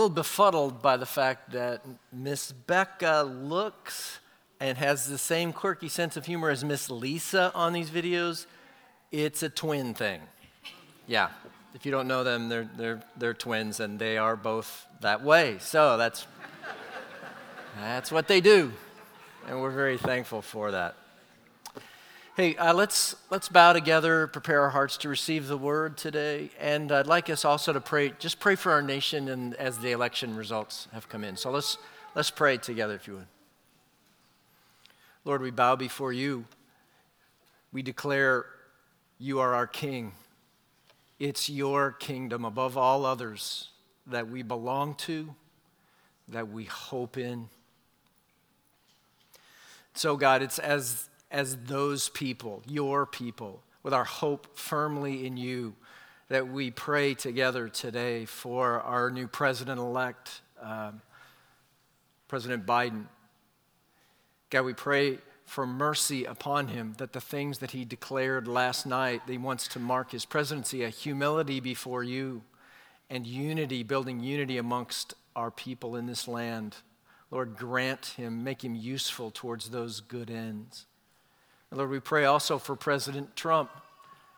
little befuddled by the fact that Miss Becca looks and has the same quirky sense of humor as Miss Lisa on these videos. It's a twin thing. Yeah, if you don't know them, they're, they're, they're twins and they are both that way. So that's, that's what they do. And we're very thankful for that. Hey, uh, let's, let's bow together, prepare our hearts to receive the word today. And I'd like us also to pray, just pray for our nation and as the election results have come in. So let's, let's pray together, if you would. Lord, we bow before you. We declare you are our King. It's your kingdom above all others that we belong to, that we hope in. So, God, it's as as those people, your people, with our hope firmly in you, that we pray together today for our new president elect, um, President Biden. God, we pray for mercy upon him, that the things that he declared last night, that he wants to mark his presidency, a humility before you and unity, building unity amongst our people in this land. Lord, grant him, make him useful towards those good ends. And Lord, we pray also for President Trump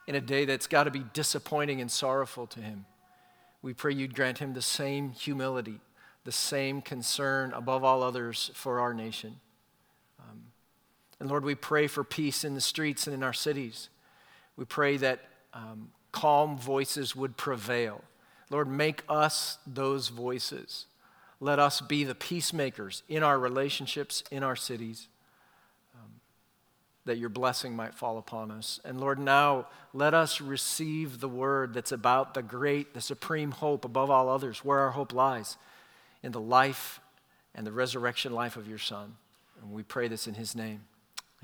in a day that's got to be disappointing and sorrowful to him. We pray you'd grant him the same humility, the same concern above all others for our nation. Um, and Lord, we pray for peace in the streets and in our cities. We pray that um, calm voices would prevail. Lord, make us those voices. Let us be the peacemakers in our relationships, in our cities that your blessing might fall upon us. And Lord, now let us receive the word that's about the great, the supreme hope above all others, where our hope lies in the life and the resurrection life of your Son. And we pray this in his name.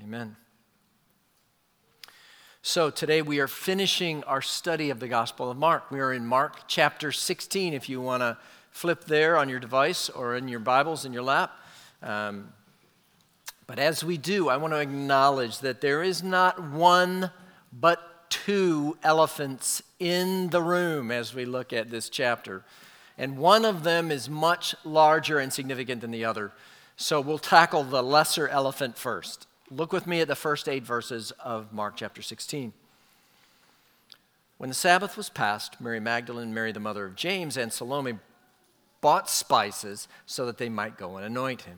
Amen. So today we are finishing our study of the Gospel of Mark. We are in Mark chapter 16, if you want to flip there on your device or in your Bibles in your lap. Um, but as we do, I want to acknowledge that there is not one but two elephants in the room as we look at this chapter. And one of them is much larger and significant than the other. So we'll tackle the lesser elephant first. Look with me at the first eight verses of Mark chapter 16. When the Sabbath was past, Mary Magdalene, Mary the mother of James, and Salome bought spices so that they might go and anoint him.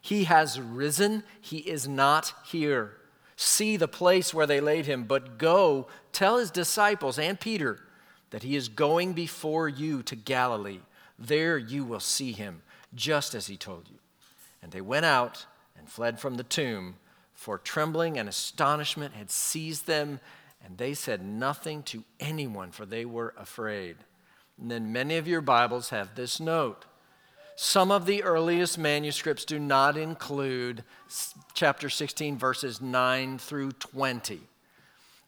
He has risen, he is not here. See the place where they laid him, but go tell his disciples and Peter that he is going before you to Galilee. There you will see him, just as he told you. And they went out and fled from the tomb, for trembling and astonishment had seized them, and they said nothing to anyone, for they were afraid. And then many of your Bibles have this note some of the earliest manuscripts do not include chapter 16, verses 9 through 20.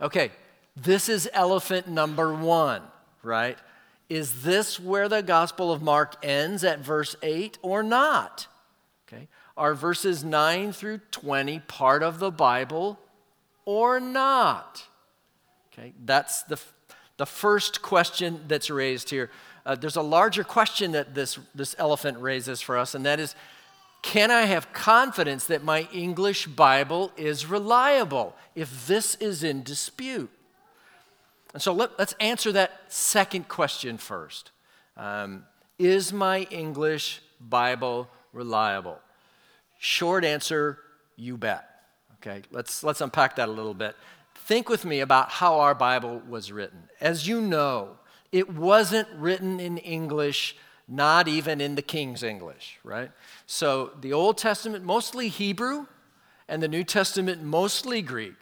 Okay, this is elephant number one, right? Is this where the Gospel of Mark ends at verse 8 or not? Okay, are verses 9 through 20 part of the Bible or not? Okay, that's the, the first question that's raised here uh, there's a larger question that this, this elephant raises for us, and that is can I have confidence that my English Bible is reliable if this is in dispute? And so let, us answer that second question first. Um, is my English Bible reliable? Short answer, you bet. Okay, let's, let's unpack that a little bit. Think with me about how our Bible was written. As you know, it wasn't written in English, not even in the King's English, right? So the Old Testament, mostly Hebrew, and the New Testament, mostly Greek.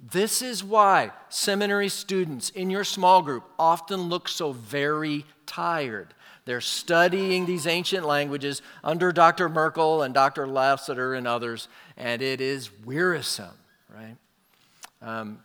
This is why seminary students in your small group often look so very tired. They're studying these ancient languages under Dr. Merkle and Dr. Lassiter and others, and it is wearisome, right? Um,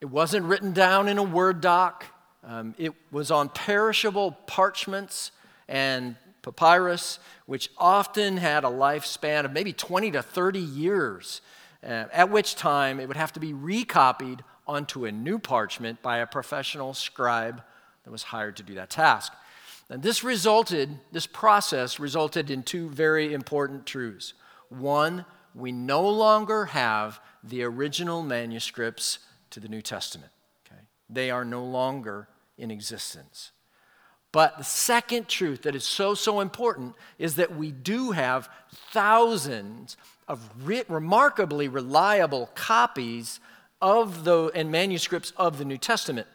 it wasn't written down in a Word doc. Um, it was on perishable parchments and papyrus, which often had a lifespan of maybe 20 to 30 years, uh, at which time it would have to be recopied onto a new parchment by a professional scribe that was hired to do that task. And this resulted, this process resulted in two very important truths. One, we no longer have the original manuscripts to the New Testament. Okay? They are no longer in existence. But the second truth that is so, so important is that we do have thousands of re- remarkably reliable copies of the and manuscripts of the New Testament.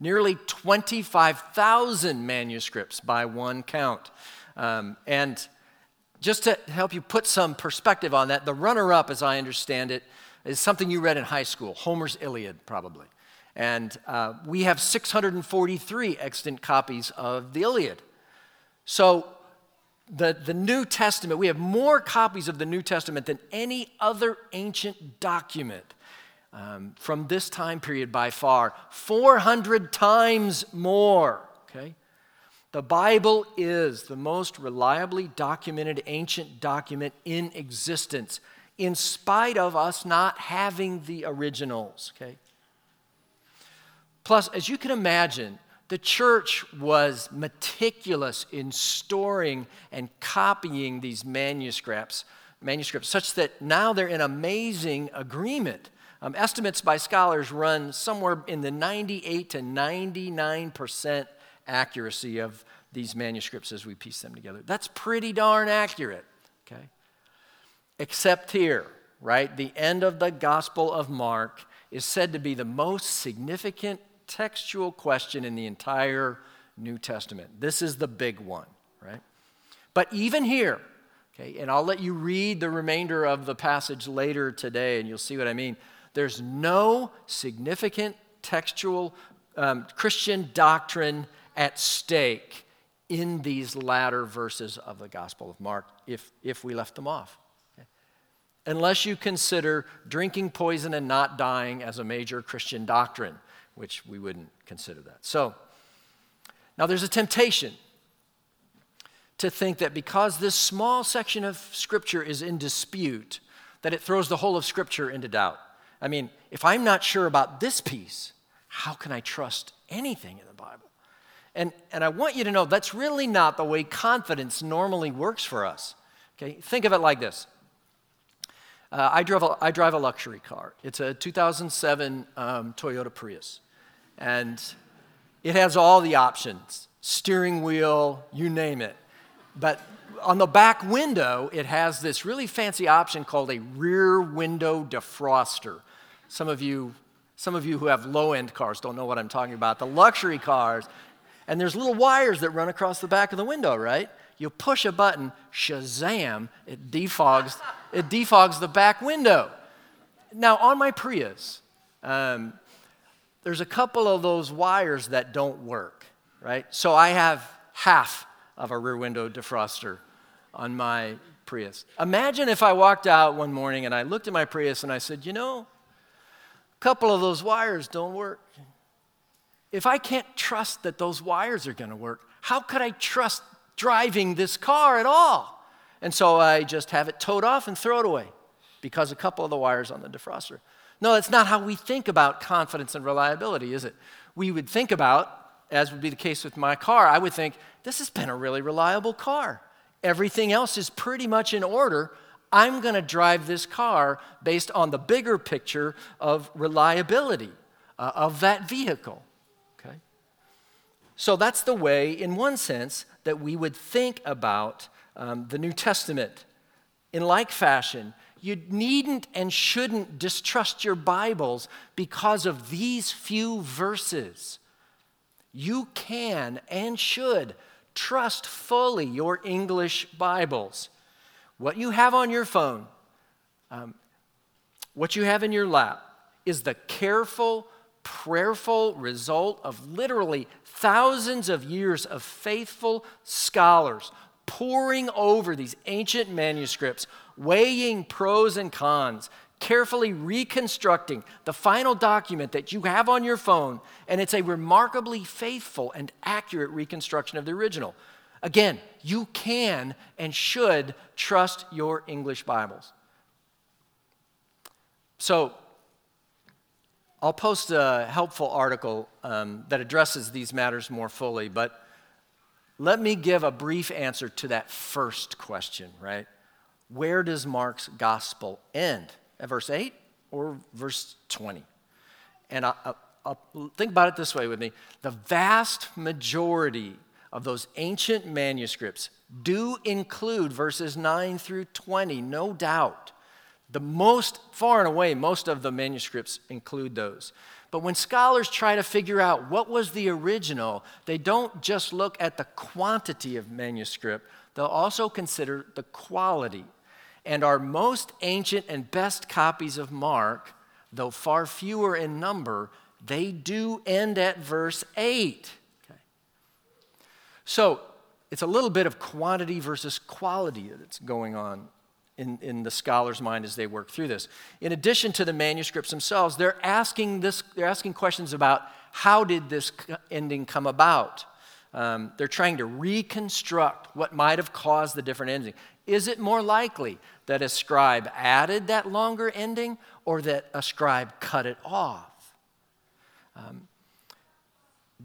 Nearly 25,000 manuscripts by one count. Um, and just to help you put some perspective on that, the runner up, as I understand it, is something you read in high school Homer's Iliad, probably. And uh, we have 643 extant copies of the Iliad. So the, the New Testament, we have more copies of the New Testament than any other ancient document um, from this time period by far. 400 times more, okay? The Bible is the most reliably documented ancient document in existence, in spite of us not having the originals, okay? Plus, as you can imagine, the church was meticulous in storing and copying these manuscripts, manuscripts such that now they're in amazing agreement. Um, estimates by scholars run somewhere in the 98 to 99 percent accuracy of these manuscripts as we piece them together. That's pretty darn accurate, okay? Except here, right? The end of the Gospel of Mark is said to be the most significant textual question in the entire New Testament. This is the big one, right? But even here, okay, and I'll let you read the remainder of the passage later today and you'll see what I mean. There's no significant textual um, Christian doctrine at stake in these latter verses of the Gospel of Mark if, if we left them off. Unless you consider drinking poison and not dying as a major Christian doctrine which we wouldn't consider that. So, now there's a temptation to think that because this small section of Scripture is in dispute, that it throws the whole of Scripture into doubt. I mean, if I'm not sure about this piece, how can I trust anything in the Bible? And, and I want you to know that's really not the way confidence normally works for us. Okay, think of it like this uh, I, drive a, I drive a luxury car, it's a 2007 um, Toyota Prius. And it has all the options steering wheel, you name it. But on the back window, it has this really fancy option called a rear window defroster. Some of you, some of you who have low end cars don't know what I'm talking about. The luxury cars, and there's little wires that run across the back of the window, right? You push a button, shazam, it defogs, it defogs the back window. Now, on my Prius, um, there's a couple of those wires that don't work, right? So I have half of a rear window defroster on my Prius. Imagine if I walked out one morning and I looked at my Prius and I said, you know, a couple of those wires don't work. If I can't trust that those wires are going to work, how could I trust driving this car at all? And so I just have it towed off and throw it away because a couple of the wires on the defroster. No, that's not how we think about confidence and reliability, is it? We would think about, as would be the case with my car, I would think, this has been a really reliable car. Everything else is pretty much in order. I'm going to drive this car based on the bigger picture of reliability uh, of that vehicle. Okay? So that's the way, in one sense, that we would think about um, the New Testament. In like fashion, you needn't and shouldn't distrust your Bibles because of these few verses. You can and should trust fully your English Bibles. What you have on your phone, um, what you have in your lap, is the careful, prayerful result of literally thousands of years of faithful scholars poring over these ancient manuscripts, weighing pros and cons, carefully reconstructing the final document that you have on your phone, and it's a remarkably faithful and accurate reconstruction of the original. Again, you can and should trust your English Bibles. So, I'll post a helpful article um, that addresses these matters more fully, but let me give a brief answer to that first question, right? Where does Mark's gospel end? At verse 8 or verse 20? And I, will think about it this way with me. The vast majority of those ancient manuscripts do include verses 9 through 20, no doubt. The most, far and away, most of the manuscripts include those. But when scholars try to figure out what was the original, they don't just look at the quantity of manuscript, they'll also consider the quality. And our most ancient and best copies of Mark, though far fewer in number, they do end at verse 8. Okay. So it's a little bit of quantity versus quality that's going on in, in the scholar's mind as they work through this. In addition to the manuscripts themselves, they're asking, this, they're asking questions about how did this ending come about? Um, they're trying to reconstruct what might have caused the different ending. Is it more likely that a scribe added that longer ending or that a scribe cut it off? Um,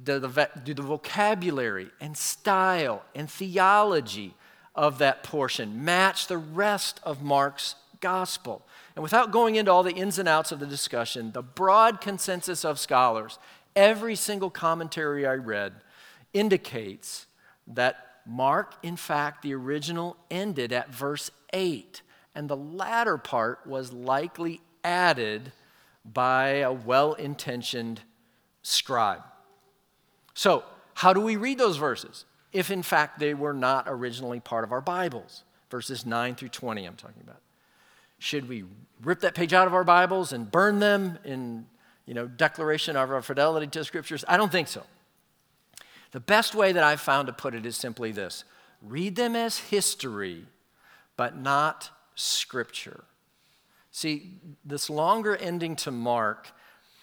do, the, do the vocabulary and style and theology of that portion match the rest of Mark's gospel. And without going into all the ins and outs of the discussion, the broad consensus of scholars, every single commentary I read, indicates that Mark, in fact, the original ended at verse 8, and the latter part was likely added by a well intentioned scribe. So, how do we read those verses? If in fact they were not originally part of our Bibles. Verses 9 through 20, I'm talking about. Should we rip that page out of our Bibles and burn them in you know, declaration of our fidelity to scriptures? I don't think so. The best way that I've found to put it is simply this read them as history, but not scripture. See, this longer ending to Mark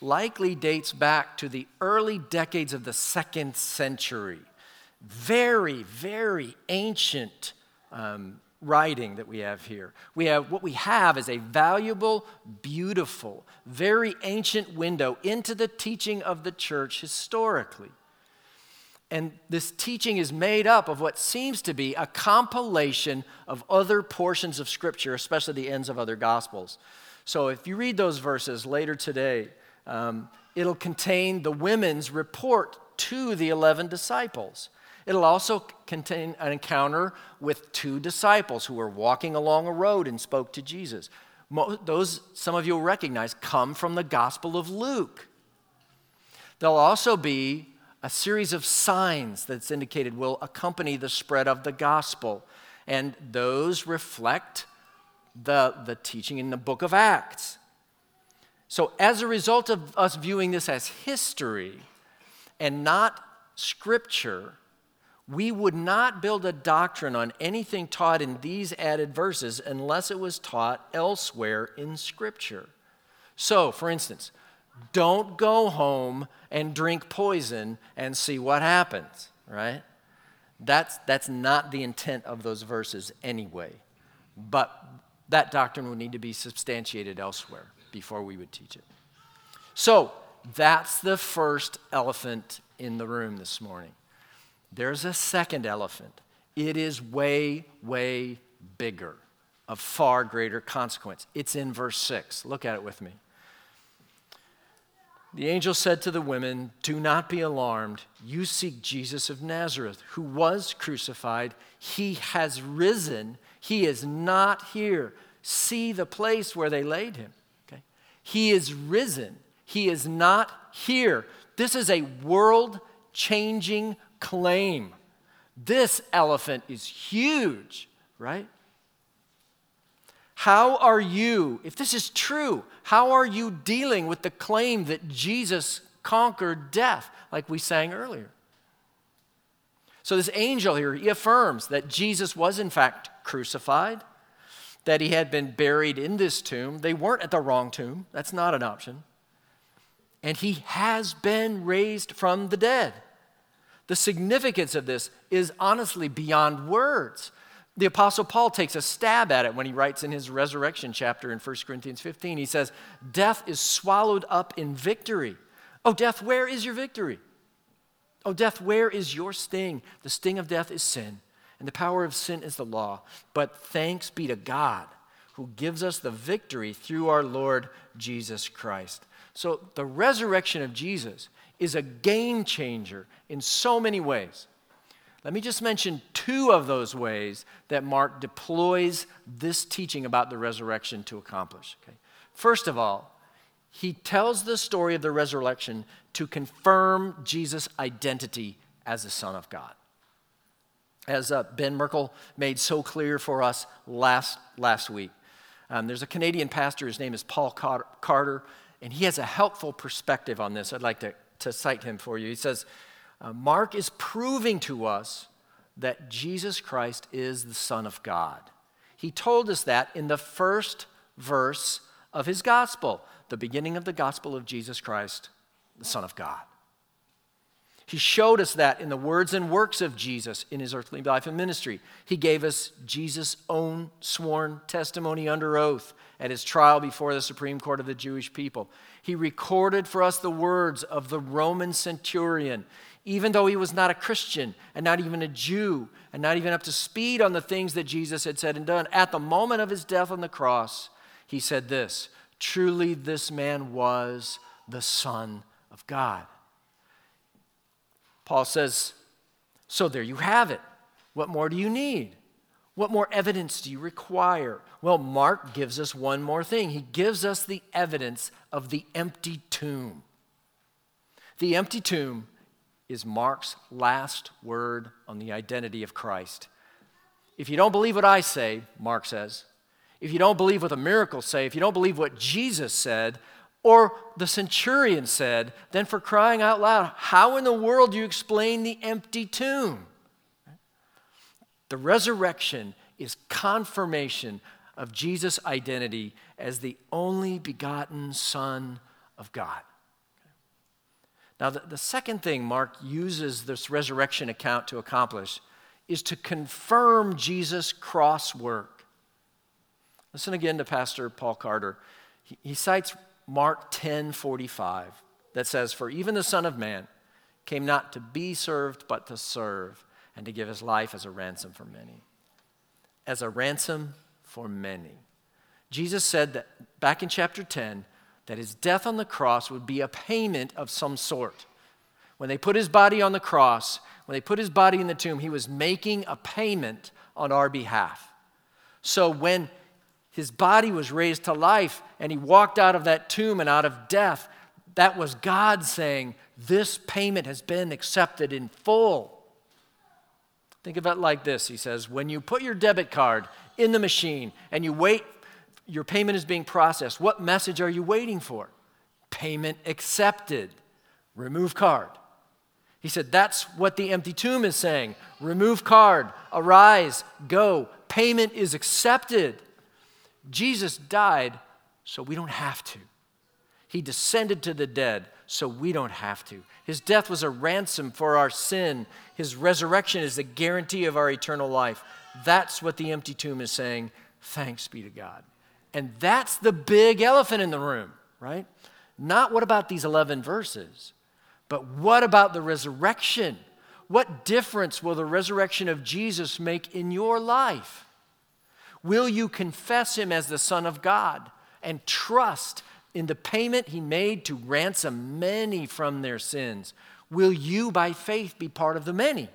likely dates back to the early decades of the second century very, very ancient um, writing that we have here. We have what we have is a valuable, beautiful, very ancient window into the teaching of the church historically. And this teaching is made up of what seems to be a compilation of other portions of Scripture, especially the ends of other Gospels. So if you read those verses later today, um, it'll contain the women's report to the 11 disciples. It'll also contain an encounter with two disciples who were walking along a road and spoke to Jesus. Those, some of you will recognize, come from the Gospel of Luke. There'll also be a series of signs that's indicated will accompany the spread of the gospel. And those reflect the, the teaching in the book of Acts. So, as a result of us viewing this as history and not scripture, we would not build a doctrine on anything taught in these added verses unless it was taught elsewhere in Scripture. So, for instance, don't go home and drink poison and see what happens, right? That's, that's not the intent of those verses anyway. But that doctrine would need to be substantiated elsewhere before we would teach it. So, that's the first elephant in the room this morning. There's a second elephant. It is way, way bigger, of far greater consequence. It's in verse 6. Look at it with me. The angel said to the women, Do not be alarmed. You seek Jesus of Nazareth, who was crucified. He has risen. He is not here. See the place where they laid him. Okay? He is risen. He is not here. This is a world changing claim. This elephant is huge, right? How are you, if this is true, how are you dealing with the claim that Jesus conquered death, like we sang earlier. So, this angel here, he affirms that Jesus was in fact crucified, that he had been buried in this tomb. They weren't at the wrong tomb, that's not an option. And he has been raised from the dead. The significance of this is honestly beyond words. The Apostle Paul takes a stab at it when he writes in his resurrection chapter in 1 Corinthians 15. He says, Death is swallowed up in victory. Oh, death, where is your victory? Oh, death, where is your sting? The sting of death is sin, and the power of sin is the law. But thanks be to God who gives us the victory through our Lord Jesus Christ. So the resurrection of Jesus is a game changer in so many ways. Let me just mention two of those ways that Mark deploys this teaching about the resurrection to accomplish. Okay? First of all, he tells the story of the resurrection to confirm Jesus' identity as the Son of God. As uh, Ben Merkle made so clear for us last, last week, um, there's a Canadian pastor, his name is Paul Carter, and he has a helpful perspective on this. I'd like to, to cite him for you. He says, uh, Mark is proving to us that Jesus Christ is the Son of God. He told us that in the first verse of his gospel, the beginning of the gospel of Jesus Christ, the Son of God. He showed us that in the words and works of Jesus in his earthly life and ministry. He gave us Jesus' own sworn testimony under oath at his trial before the Supreme Court of the Jewish people. He recorded for us the words of the Roman centurion, even though he was not a Christian and not even a Jew and not even up to speed on the things that Jesus had said and done. At the moment of his death on the cross, he said this Truly, this man was the Son of God. Paul says, So there you have it. What more do you need? What more evidence do you require? Well, Mark gives us one more thing. He gives us the evidence of the empty tomb. The empty tomb is Mark's last word on the identity of Christ. If you don't believe what I say, Mark says, if you don't believe what the miracles say, if you don't believe what Jesus said, or the centurion said, then for crying out loud, how in the world do you explain the empty tomb? The resurrection is confirmation of Jesus' identity as the only begotten Son of God. Now, the, the second thing Mark uses this resurrection account to accomplish is to confirm Jesus' cross work. Listen again to Pastor Paul Carter. He, he cites Mark 10 45 that says, For even the Son of Man came not to be served, but to serve, and to give his life as a ransom for many. As a ransom for many. Jesus said that back in chapter 10 that his death on the cross would be a payment of some sort. When they put his body on the cross, when they put his body in the tomb, he was making a payment on our behalf. So when his body was raised to life and he walked out of that tomb and out of death. That was God saying, This payment has been accepted in full. Think of it like this He says, When you put your debit card in the machine and you wait, your payment is being processed, what message are you waiting for? Payment accepted. Remove card. He said, That's what the empty tomb is saying. Remove card, arise, go. Payment is accepted. Jesus died so we don't have to. He descended to the dead so we don't have to. His death was a ransom for our sin. His resurrection is the guarantee of our eternal life. That's what the empty tomb is saying. Thanks be to God. And that's the big elephant in the room, right? Not what about these 11 verses, but what about the resurrection? What difference will the resurrection of Jesus make in your life? Will you confess him as the Son of God and trust in the payment he made to ransom many from their sins? Will you, by faith, be part of the many?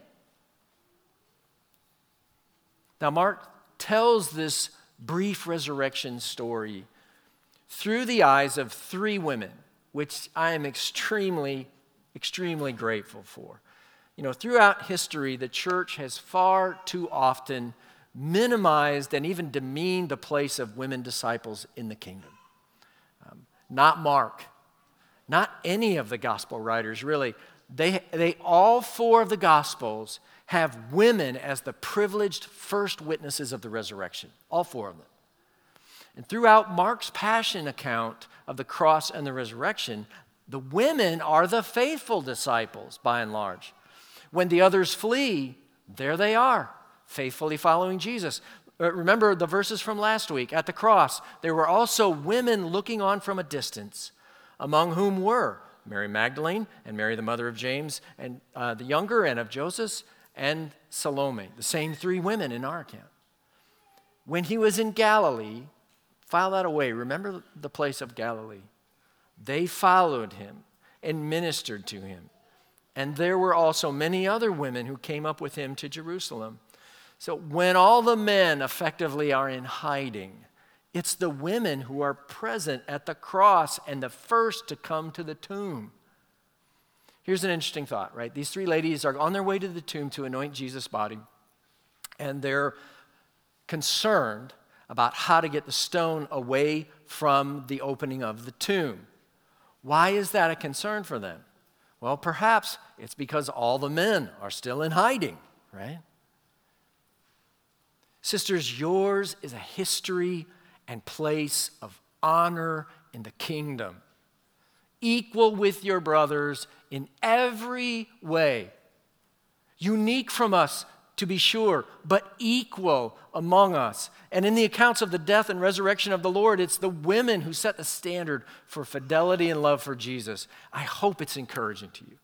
Now, Mark tells this brief resurrection story through the eyes of three women, which I am extremely, extremely grateful for. You know, throughout history, the church has far too often minimized and even demeaned the place of women disciples in the kingdom. Not Mark, not any of the gospel writers really. They, they all four of the gospels have women as the privileged first witnesses of the resurrection. All four of them. And throughout Mark's passion account of the cross and the resurrection, the women are the faithful disciples by and large. When the others flee, there they are, faithfully following Jesus. Uh, remember the verses from last week at the cross. There were also women looking on from a distance, among whom were Mary Magdalene and Mary, the mother of James, and uh, the younger, and of Joseph, and Salome, the same three women in our account. When he was in Galilee, file that away. Remember the place of Galilee. They followed him and ministered to him. And there were also many other women who came up with him to Jerusalem. So when all the men effectively are in hiding, it's the women who are present at the cross and the first to come to the tomb. Here's an interesting thought, right? These three ladies are on their way to the tomb to anoint Jesus' body, and they're concerned about how to get the stone away from the opening of the tomb. Why is that a concern for them? Well, perhaps it's because all the men are still in hiding, right? Sisters, yours is a history and place of honor in the kingdom, equal with your brothers in every way, unique from us to be sure, but equal among us. And in the accounts of the death and resurrection of the Lord, it's the women who set the standard for fidelity and love for Jesus. I hope it's encouraging to you.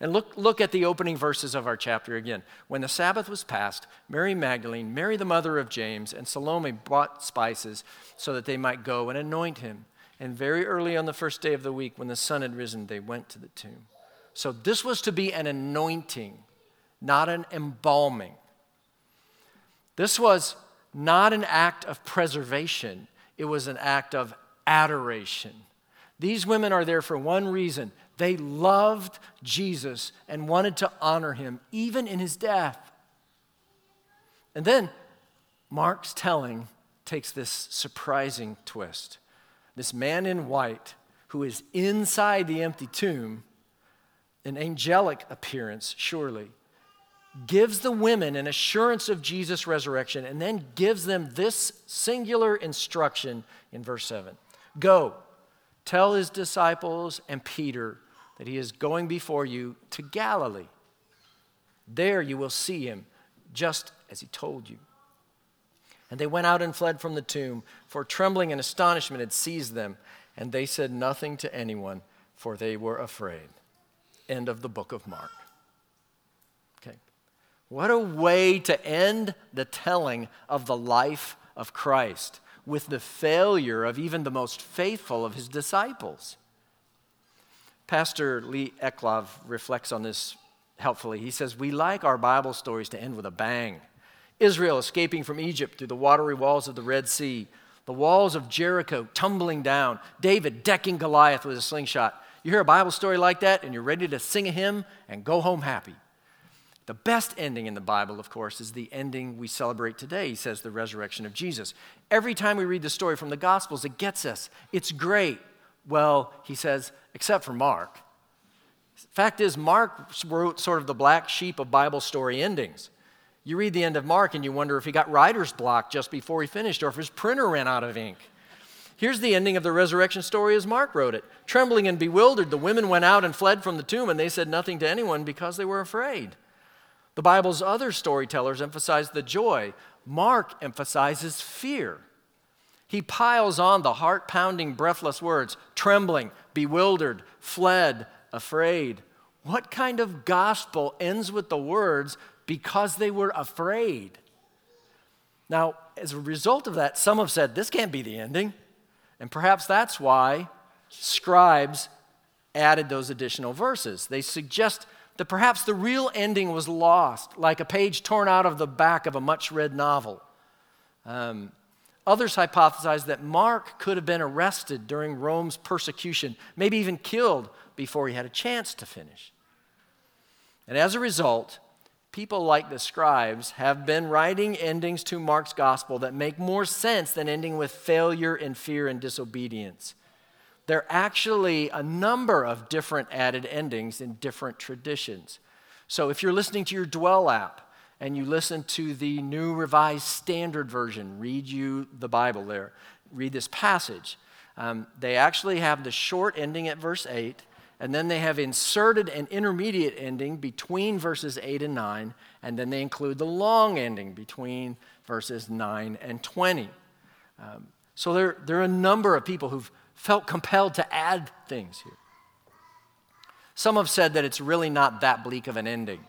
And look, look at the opening verses of our chapter again. When the Sabbath was passed, Mary Magdalene, Mary the mother of James, and Salome bought spices so that they might go and anoint him. And very early on the first day of the week, when the sun had risen, they went to the tomb. So this was to be an anointing not an embalming. This was not an act of preservation, it was an act of adoration. These women are there for one reason they loved Jesus and wanted to honor him, even in his death. And then Mark's telling takes this surprising twist. This man in white, who is inside the empty tomb, an angelic appearance, surely, gives the women an assurance of Jesus' resurrection and then gives them this singular instruction in verse 7 Go, tell his disciples and Peter that he is going before you to Galilee. There you will see him, just as he told you. And they went out and fled from the tomb, for trembling and astonishment had seized them, and they said nothing to anyone, for they were afraid. End of the book of Mark. Okay. What a way to end the telling of the life of Christ with the failure of even the most faithful of his disciples. Pastor Lee Eclov reflects on this helpfully. He says, We like our Bible stories to end with a bang. Israel escaping from Egypt through the watery walls of the Red Sea, the walls of Jericho tumbling down, David decking Goliath with a slingshot. You hear a Bible story like that, and you're ready to sing a hymn and go home happy. The best ending in the Bible, of course, is the ending we celebrate today. He says the resurrection of Jesus. Every time we read the story from the Gospels, it gets us. It's great. Well, he says, except for Mark. Fact is, Mark wrote sort of the black sheep of Bible story endings. You read the end of Mark and you wonder if he got writer's block just before he finished or if his printer ran out of ink. Here's the ending of the resurrection story as Mark wrote it. Trembling and bewildered, the women went out and fled from the tomb, and they said nothing to anyone because they were afraid. The Bible's other storytellers emphasize the joy. Mark emphasizes fear. He piles on the heart pounding, breathless words trembling, bewildered, fled, afraid. What kind of gospel ends with the words, because they were afraid? Now, as a result of that, some have said this can't be the ending. And perhaps that's why scribes added those additional verses. They suggest that perhaps the real ending was lost, like a page torn out of the back of a much read novel. Um, others hypothesize that Mark could have been arrested during Rome's persecution, maybe even killed before he had a chance to finish. And as a result, people like the scribes have been writing endings to Mark's gospel that make more sense than ending with failure and fear and disobedience. there are actually a number of different added endings in different traditions. So if you're listening to your Dwell app and you listen to the New Revised Standard Version, read you the Bible there, read this passage. Um, they actually have the short ending at verse 8, and then they have inserted an intermediate ending between verses 8 and 9, and then they include the long ending between verses 9 and 20. Um, so there, there are a number of people who've felt compelled to add things here. Some have said that it's really not that bleak of an ending.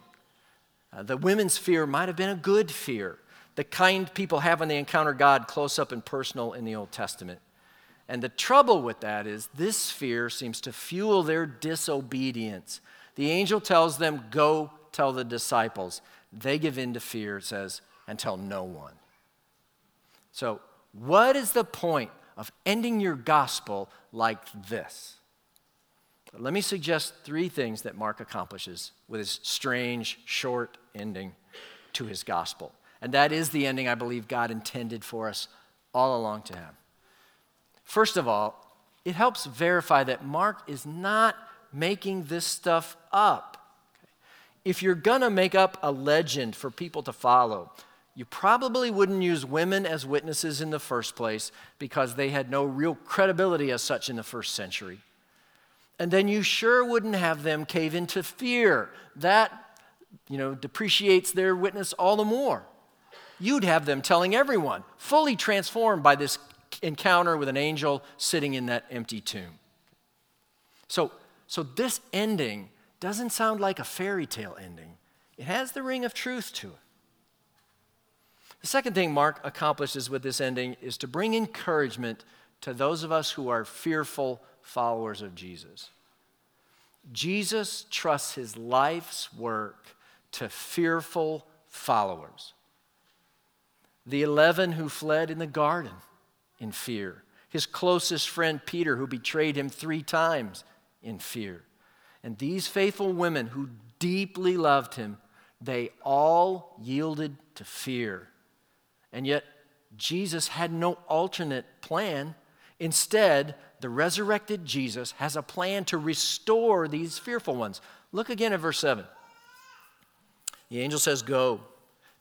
Uh, the women's fear might have been a good fear, the kind people have when they encounter God close up and personal in the Old Testament. And the trouble with that is this fear seems to fuel their disobedience. The angel tells them, Go tell the disciples. They give in to fear, it says, and tell no one. So, what is the point of ending your gospel like this. Let me suggest three things that Mark accomplishes with his strange, short ending to his gospel. And that is the ending I believe God intended for us all along to have. First of all, it helps verify that Mark is not making this stuff up. If you're going to make up a legend for people to follow, you probably wouldn't use women as witnesses in the first place because they had no real credibility as such in the first century. And then you sure wouldn't have them cave into fear. That, you know, depreciates their witness all the more. You'd have them telling everyone, fully transformed by this encounter with an angel sitting in that empty tomb. So, so this ending doesn't sound like a fairy tale ending. It has the ring of truth to it. The second thing Mark accomplishes with this ending is to bring encouragement to those of us who are fearful followers of Jesus. Jesus trusts his life's work to fearful followers. The 11 who fled in the garden in fear, his closest friend Peter, who betrayed him three times in fear, and these faithful women who deeply loved him, they all yielded to fear and yet, Jesus had no alternate plan. Instead, the resurrected Jesus has a plan to restore these fearful ones. Look again at verse 7. The angel says, Go,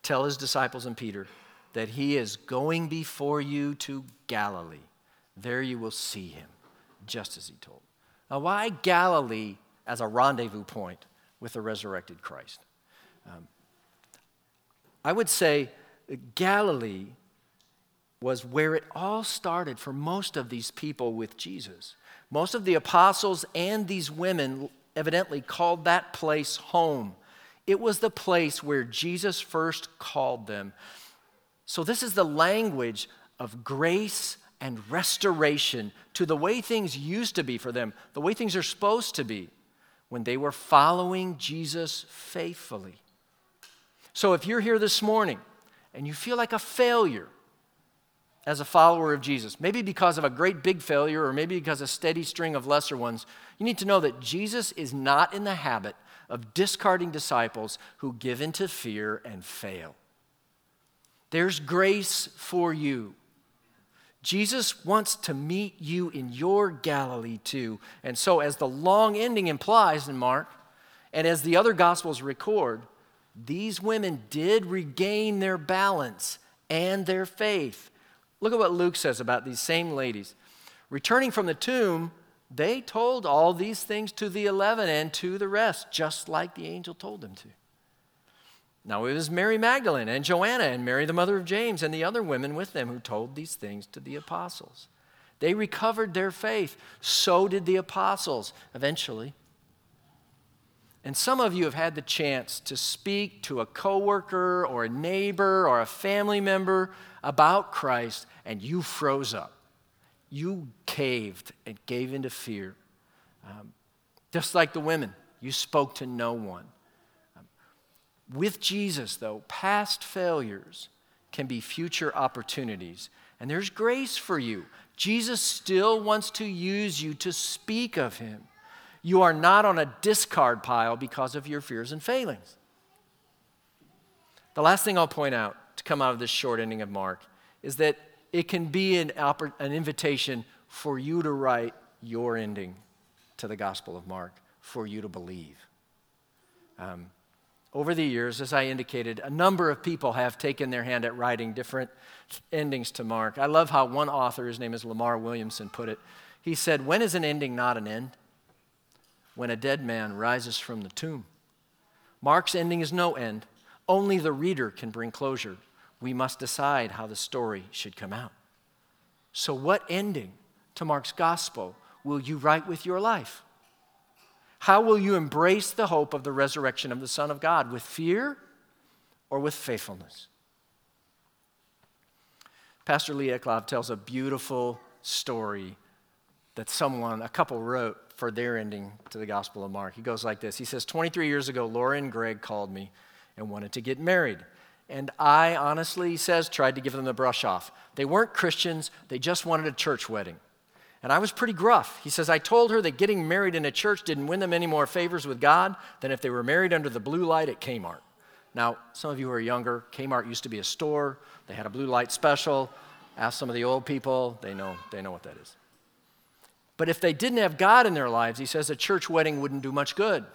tell his disciples and Peter that he is going before you to Galilee. There you will see him, just as he told. Now, why Galilee as a rendezvous point with the resurrected Christ? Um, I would say Galilee was where it all started for most of these people with Jesus. Most of the apostles and these women evidently called that place home. It was the place where Jesus first called them. So, this is the language of grace and restoration to the way things used to be for them, the way things are supposed to be when they were following Jesus faithfully. So, if you're here this morning and you feel like a failure as a follower of Jesus, maybe because of a great big failure or maybe because of a steady string of lesser ones, you need to know that Jesus is not in the habit of discarding disciples who give into fear and fail. There's grace for you. Jesus wants to meet you in your Galilee too. And so, as the long ending implies in Mark, and as the other Gospels record, these women did regain their balance and their faith. Look at what Luke says about these same ladies. Returning from the tomb, they told all these things to the eleven and to the rest, just like the angel told them to. Now it was Mary Magdalene and Joanna and Mary, the mother of James, and the other women with them who told these things to the apostles. They recovered their faith. So did the apostles eventually. And some of you have had the chance to speak to a coworker or a neighbor or a family member about Christ, and you froze up. You caved and gave into fear. Um, just like the women, you spoke to no one. Um, with Jesus, though, past failures can be future opportunities, and there's grace for you. Jesus still wants to use you to speak of him. You are not on a discard pile because of your fears and failings. The last thing I'll point out to come out of this short ending of Mark is that it can be an, an invitation for you to write your ending to the Gospel of Mark for you to believe. Um, over the years, as I indicated, a number of people have taken their hand at writing different endings to Mark. I love how one author, his name is Lamar Williamson, put it. He said, When is an ending not an end? When a dead man rises from the tomb. Mark's ending is no end. Only the reader can bring closure. We must decide how the story should come out. So, what ending to Mark's gospel will you write with your life? How will you embrace the hope of the resurrection of the Son of God? With fear or with faithfulness? Pastor Lee Eclov tells a beautiful story that someone, a couple, wrote for their ending to the Gospel of Mark. He goes like this He says, 23 years ago, Laura and Greg called me and wanted to get married. And I honestly, he says, tried to give them the brush off. They weren't Christians, they just wanted a church wedding. And I was pretty gruff. He says, I told her that getting married in a church didn't win them any more favors with God than if they were married under the blue light at Kmart. Now, some of you who are younger, Kmart used to be a store. They had a blue light special. Ask some of the old people, they know, they know what that is. But if they didn't have God in their lives, he says a church wedding wouldn't do much good.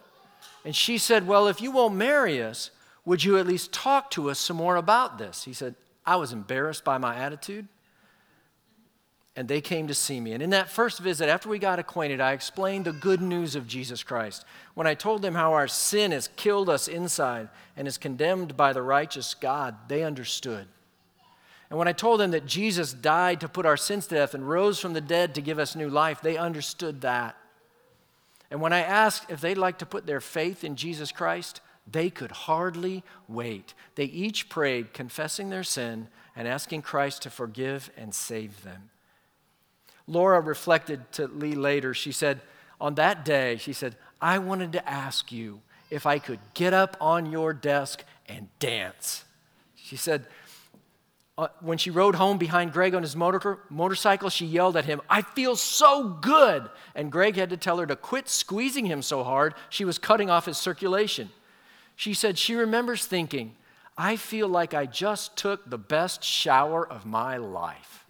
And she said, Well, if you won't marry us, would you at least talk to us some more about this? He said, I was embarrassed by my attitude and they came to see me. And in that first visit, after we got acquainted, I explained the good news of Jesus Christ. When I told them how our sin has killed us inside and is condemned by the righteous God, they understood. And when I told them that Jesus died to put our sins to death and rose from the dead to give us new life, they understood that. And when I asked if they'd like to put their faith in Jesus Christ, they could hardly wait. They each prayed, confessing their sin and asking Christ to forgive and save them. Laura reflected to Lee later. She said, On that day, she said, I wanted to ask you if I could get up on your desk and dance. She said, uh, when she rode home behind Greg on his motor- motorcycle, she yelled at him, I feel so good. And Greg had to tell her to quit squeezing him so hard, she was cutting off his circulation. She said she remembers thinking, I feel like I just took the best shower of my life.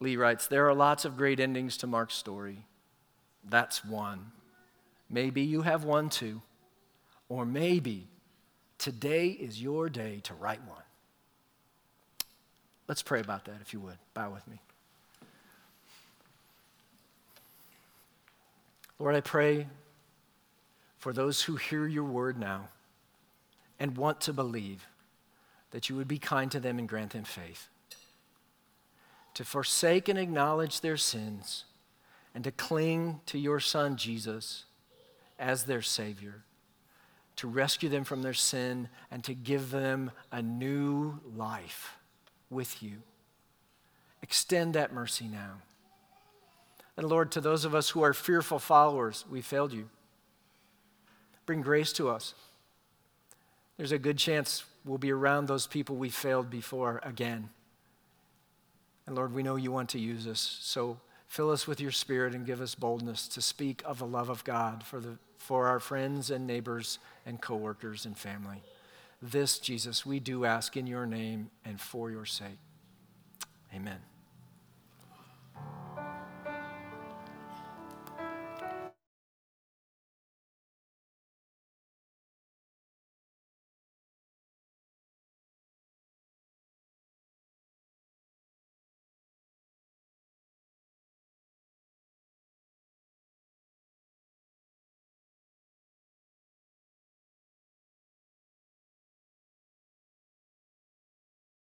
Lee writes There are lots of great endings to Mark's story. That's one. Maybe you have one too. Or maybe today is your day to write one. Let's pray about that, if you would. Bow with me. Lord, I pray for those who hear your word now and want to believe that you would be kind to them and grant them faith to forsake and acknowledge their sins and to cling to your Son, Jesus, as their Savior, to rescue them from their sin and to give them a new life with you. Extend that mercy now. And Lord, to those of us who are fearful followers, we failed you. Bring grace to us. There's a good chance we'll be around those people we failed before again. And Lord, we know you want to use us. So fill us with your spirit and give us boldness to speak of the love of God for, the, for our friends and neighbors and coworkers and family. This, Jesus, we do ask in your name and for your sake. Amen.